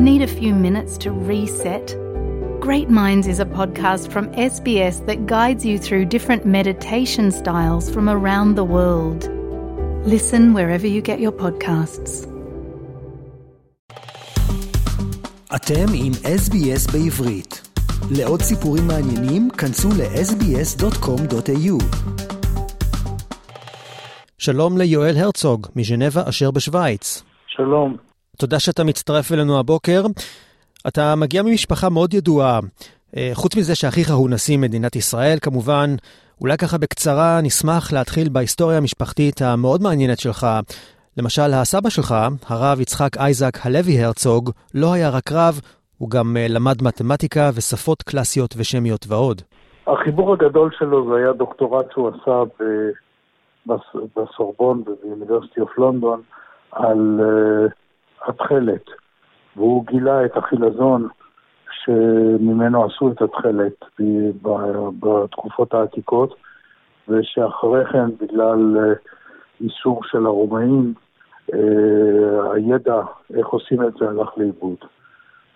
Need a few minutes to reset? Great Minds is a podcast from SBS that guides you through different meditation styles from around the world. Listen wherever you get your podcasts. אתם עם SBS בעברית. לעוד סיפורים מעניינים, כנסו ל-sbs.com.au. שלום ליואל הרצוג, מז'נבה אשר בשוויץ. שלום. תודה שאתה מצטרף אלינו הבוקר. אתה מגיע ממשפחה מאוד ידועה. אה, חוץ מזה שאחיך הוא נשיא מדינת ישראל, כמובן, אולי ככה בקצרה נשמח להתחיל בהיסטוריה המשפחתית המאוד מעניינת שלך. למשל, הסבא שלך, הרב יצחק אייזק הלוי הרצוג, לא היה רק רב, הוא גם אה, למד מתמטיקה ושפות קלאסיות ושמיות ועוד. החיבור הגדול שלו זה היה דוקטורט שהוא עשה בסורבון ובאוניברסיטי אוף לונדון על uh, התכלת, והוא גילה את החילזון שממנו עשו את התכלת בתקופות העתיקות, ושאחרי כן, בגלל uh, איסור של הרומאים, uh, הידע איך עושים את זה הלך לאיבוד.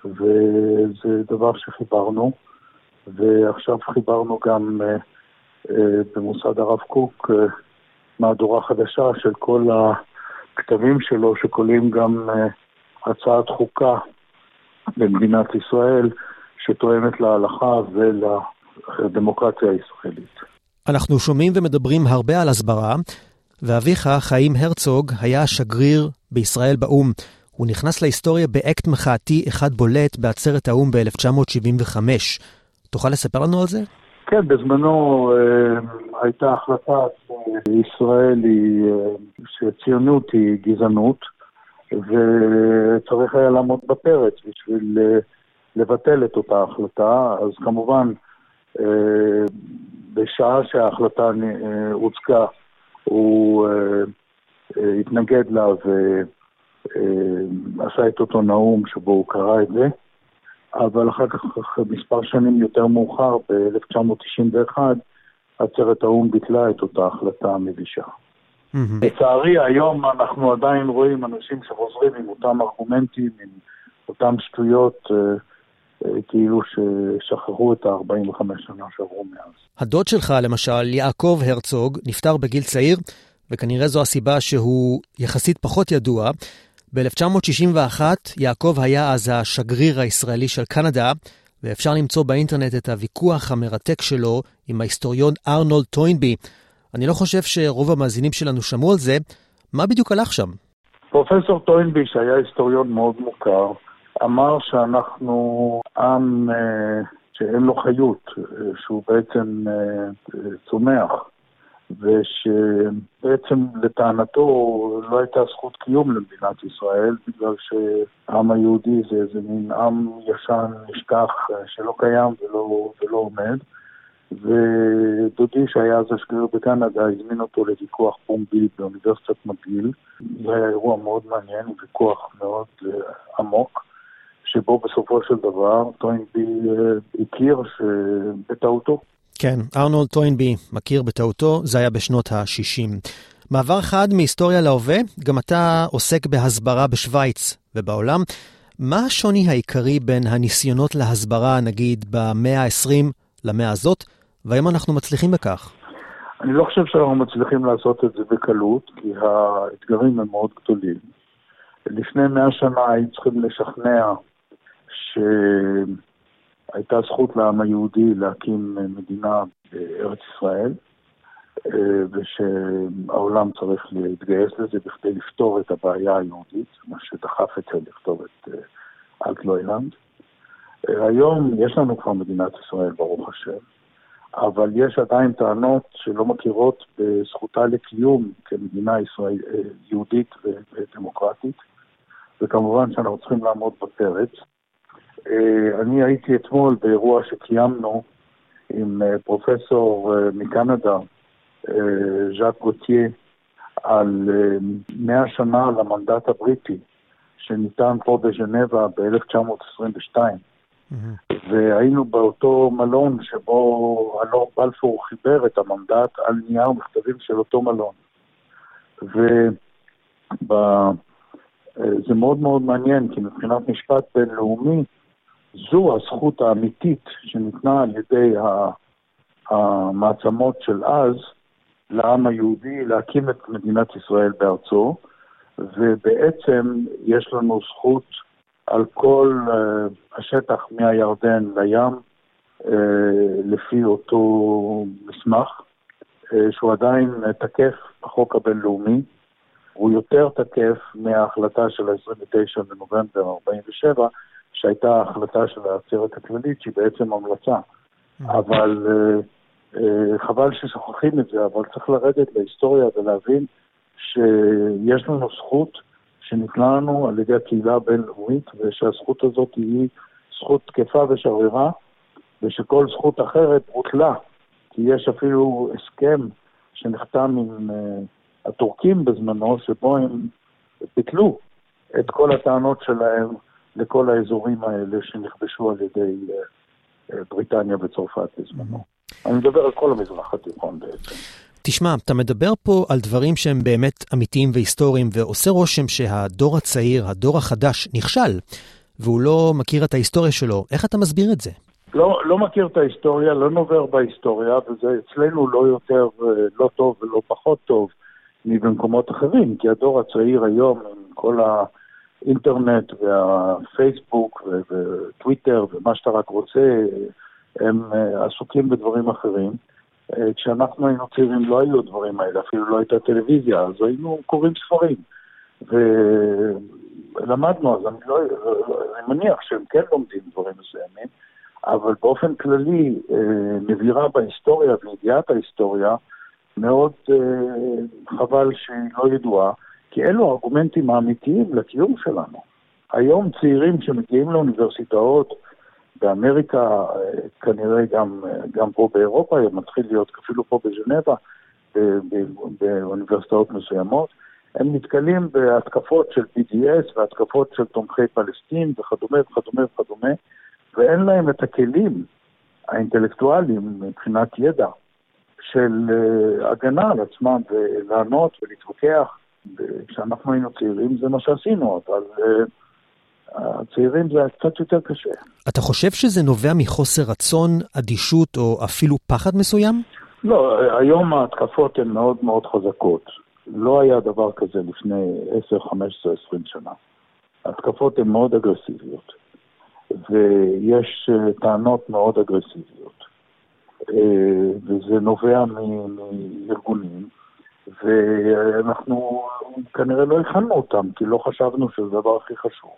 וזה דבר שחיברנו, ועכשיו חיברנו גם uh, במוסד הרב קוק מהדורה חדשה של כל הכתבים שלו, שכוללים גם uh, הצעת חוקה במדינת ישראל, שתואמת להלכה ולדמוקרטיה הישראלית. אנחנו שומעים ומדברים הרבה על הסברה, ואביך, חיים הרצוג, היה שגריר בישראל באו"ם. הוא נכנס להיסטוריה באקט מחאתי אחד בולט בעצרת האו"ם ב-1975. תוכל לספר לנו על זה? כן, בזמנו אה, הייתה החלטה שישראל היא, אה, שציונות היא גזענות, וצריך היה לעמוד בפרץ בשביל אה, לבטל את אותה החלטה. אז כמובן, אה, בשעה שההחלטה אה, הוצגה, הוא התנגד לה ועשה את אותו נאום שבו הוא קרא את זה. אבל אחר כך, מספר שנים יותר מאוחר, ב-1991, עצרת האו"ם ביטלה את אותה החלטה המבישה. לצערי, היום אנחנו עדיין רואים אנשים שחוזרים עם אותם ארגומנטים, עם אותם שטויות, אה, אה, כאילו ששכחו את ה-45 שנה שעברו מאז. הדוד שלך, למשל, יעקב הרצוג, נפטר בגיל צעיר, וכנראה זו הסיבה שהוא יחסית פחות ידוע. ב-1961 יעקב היה אז השגריר הישראלי של קנדה, ואפשר למצוא באינטרנט את הוויכוח המרתק שלו עם ההיסטוריון ארנולד טוינבי. אני לא חושב שרוב המאזינים שלנו שמעו על זה. מה בדיוק הלך שם? פרופסור טוינבי, שהיה היסטוריון מאוד מוכר, אמר שאנחנו עם אה, שאין לו חיות, אה, שהוא בעצם אה, צומח. ושבעצם לטענתו לא הייתה זכות קיום למדינת ישראל, בגלל שהעם היהודי זה איזה מין עם ישן, נשכח, שלא קיים ולא, ולא עומד. ודודי, שהיה אז השגריר בקנדה, הזמין אותו לוויכוח פומבי באוניברסיטת מגיל. זה היה אירוע מאוד מעניין, ויכוח מאוד uh, עמוק, שבו בסופו של דבר טוינבי uh, הכיר שבטעותו. כן, ארנולד טוינבי מכיר בטעותו, זה היה בשנות ה-60. מעבר חד מהיסטוריה להווה, גם אתה עוסק בהסברה בשוויץ ובעולם. מה השוני העיקרי בין הניסיונות להסברה, נגיד, במאה ה-20 למאה הזאת, והאם אנחנו מצליחים בכך? אני לא חושב שאנחנו מצליחים לעשות את זה בקלות, כי האתגרים הם מאוד גדולים. לפני מאה שנה היינו צריכים לשכנע ש... הייתה זכות לעם היהודי להקים מדינה בארץ ישראל, ושהעולם צריך להתגייס לזה בכדי לפתור את הבעיה היהודית, מה שדחף את זה לכתוב את אלטלוילנד. אה, היום יש לנו כבר מדינת ישראל, ברוך השם, אבל יש עדיין טענות שלא מכירות בזכותה לקיום כמדינה ישראל, יהודית ודמוקרטית, וכמובן שאנחנו צריכים לעמוד בפרץ. אה, אני הייתי אתמול באירוע שקיימנו עם אה, פרופסור אה, מקנדה, ז'אק גוטייה, על 100 שנה למנדט הבריטי שניתן פה בז'נבה ב-1922. והיינו באותו מלון שבו אלור בלפור חיבר את המנדט על נייר מכתבים של אותו מלון. זה מאוד מאוד מעניין, כי מבחינת משפט בינלאומי, זו הזכות האמיתית שניתנה על ידי המעצמות של אז לעם היהודי להקים את מדינת ישראל בארצו, ובעצם יש לנו זכות על כל uh, השטח מהירדן לים, uh, לפי אותו מסמך, uh, שהוא עדיין תקף בחוק הבינלאומי. הוא יותר תקף מההחלטה של ה-29 בנובמבר 47, שהייתה ההחלטה של העצרת הכללית, שהיא בעצם המלצה. Mm-hmm. אבל חבל ששוכחים את זה, אבל צריך לרדת להיסטוריה ולהבין שיש לנו זכות שניתנה לנו על ידי הקהילה הבינלאומית, ושהזכות הזאת היא זכות תקפה ושרירה, ושכל זכות אחרת בוטלה, כי יש אפילו הסכם שנחתם עם uh, הטורקים בזמנו, שבו הם ביטלו את כל הטענות שלהם לכל האזורים האלה שנכבשו על ידי uh, בריטניה וצרפת בזמנו. אני מדבר על כל המזרח התיכון בעצם. תשמע, אתה מדבר פה על דברים שהם באמת אמיתיים והיסטוריים, ועושה רושם שהדור הצעיר, הדור החדש, נכשל, והוא לא מכיר את ההיסטוריה שלו. איך אתה מסביר את זה? לא, לא מכיר את ההיסטוריה, לא נובר בהיסטוריה, וזה אצלנו לא יותר, לא טוב ולא פחות טוב מבמקומות אחרים, כי הדור הצעיר היום, עם כל האינטרנט והפייסבוק וטוויטר ומה שאתה רק רוצה, הם עסוקים בדברים אחרים. אה, כשאנחנו היינו צעירים לא היו הדברים האלה, אפילו לא הייתה טלוויזיה, אז היינו קוראים ספרים. ולמדנו, אז אני לא, אני מניח שהם כן לומדים דברים מסוימים, אבל באופן כללי, אה, נבירה בהיסטוריה וידיעת ההיסטוריה, מאוד אה, חבל שהיא לא ידועה, כי אלו הארגומנטים האמיתיים לקיום שלנו. היום צעירים שמגיעים לאוניברסיטאות, באמריקה, כנראה גם, גם פה באירופה, מתחיל להיות אפילו פה בז'נבה, באוניברסיטאות מסוימות, הם נתקלים בהתקפות של BDS והתקפות של תומכי פלסטין וכדומה וכדומה וכדומה, ואין להם את הכלים האינטלקטואליים מבחינת ידע של אה, הגנה על עצמם ולענות ולהתווכח. כשאנחנו היינו צעירים זה מה שעשינו, אבל... הצעירים זה קצת יותר קשה. אתה חושב שזה נובע מחוסר רצון, אדישות או אפילו פחד מסוים? לא, היום ההתקפות הן מאוד מאוד חזקות. לא היה דבר כזה לפני 10, 15, 20 שנה. ההתקפות הן מאוד אגרסיביות, ויש אה, טענות מאוד אגרסיביות, אה, וזה נובע מארגונים, ואנחנו כנראה לא הכנו אותם, כי לא חשבנו שזה הדבר הכי חשוב.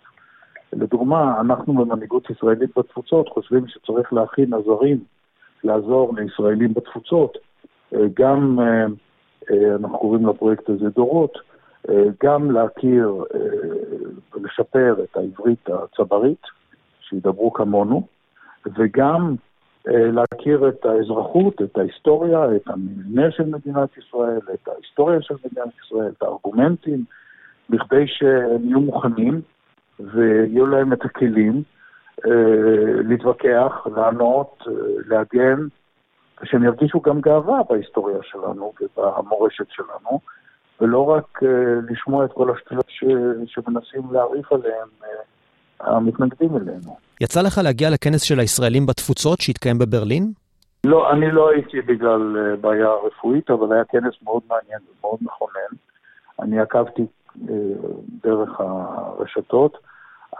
לדוגמה, אנחנו במנהיגות ישראלית בתפוצות חושבים שצריך להכין עזרים לעזור לישראלים בתפוצות. אה, גם, אה, אה, אנחנו קוראים לפרויקט הזה דורות, גם להכיר ולשפר את העברית הצברית, שידברו כמונו, וגם להכיר את האזרחות, את ההיסטוריה, את המבנה של מדינת ישראל, את ההיסטוריה של מדינת ישראל, את הארגומנטים, בכדי שהם יהיו מוכנים ויהיו להם את הכלים אה, להתווכח, לענות, אה, להגן, ושהם ירגישו גם גאווה בהיסטוריה שלנו ובמורשת שלנו, ולא רק אה, לשמוע את כל השטויות ש... שמנסים להעריף עליהם המתנגדים אלינו. יצא לך להגיע לכנס של הישראלים בתפוצות שהתקיים בברלין? לא, אני לא הייתי בגלל בעיה רפואית, אבל היה כנס מאוד מעניין ומאוד מכונן. אני עקבתי אה, דרך הרשתות,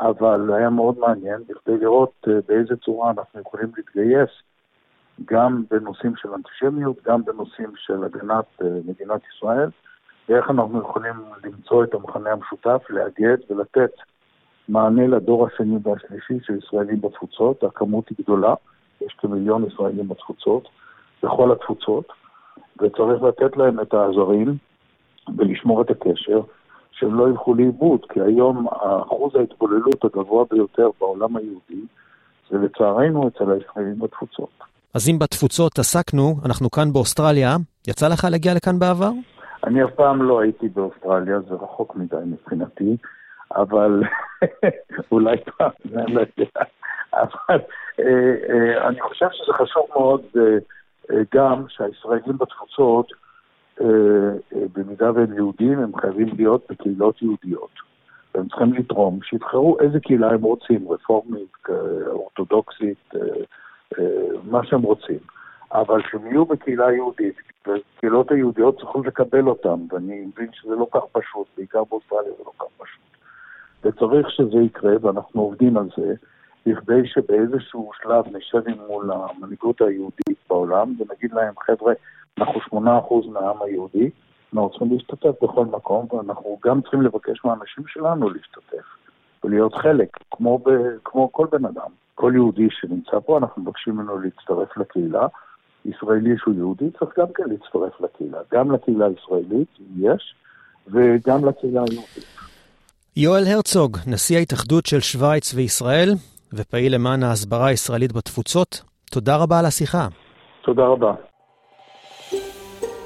אבל היה מאוד מעניין בכדי לראות אה, באיזה צורה אנחנו יכולים להתגייס גם בנושאים של אנטישמיות, גם בנושאים של הגנת אה, מדינת ישראל, ואיך אנחנו יכולים למצוא את המכנה המשותף, לאגד ולתת מענה לדור השני והשלישי של ישראלים בתפוצות. הכמות היא גדולה, יש כמיליון ישראלים בתפוצות, בכל התפוצות, וצריך לתת להם את העזרים ולשמור את הקשר. שהם לא ילכו לאיבוד, כי היום אחוז ההתבוללות הגבוה ביותר בעולם היהודי זה לצערנו אצל הישראלים בתפוצות. אז אם בתפוצות עסקנו, אנחנו כאן באוסטרליה, יצא לך להגיע לכאן בעבר? אני אף פעם לא הייתי באוסטרליה, זה רחוק מדי מבחינתי, אבל אולי פעם, אני לא יודע. אבל אה, אה, אני חושב שזה חשוב מאוד אה, גם שהישראלים בתפוצות במידה והם יהודים, הם חייבים להיות בקהילות יהודיות. שהם צריכים לתרום, שיבחרו איזה קהילה הם רוצים, רפורמית, אורתודוקסית, מה שהם רוצים. אבל שהם יהיו בקהילה יהודית, והקהילות היהודיות צריכות לקבל אותם, ואני מבין שזה לא כך פשוט, בעיקר באוסטרליה זה לא כך פשוט. וצריך שזה יקרה, ואנחנו עובדים על זה, בכדי שבאיזשהו שלב נשב מול המנהיגות היהודית בעולם, ונגיד להם, חבר'ה, אנחנו 8% מהעם היהודי, אנחנו צריכים להשתתף בכל מקום, ואנחנו גם צריכים לבקש מהאנשים שלנו להשתתף ולהיות חלק, כמו, ב, כמו כל בן אדם. כל יהודי שנמצא פה, אנחנו מבקשים ממנו להצטרף לקהילה. ישראלי שהוא יהודי צריך גם כן להצטרף לקהילה. גם לקהילה הישראלית, יש, וגם לקהילה היהודית. יואל הרצוג, נשיא ההתאחדות של שווייץ וישראל, ופעיל למען ההסברה הישראלית בתפוצות, תודה רבה על השיחה. תודה רבה.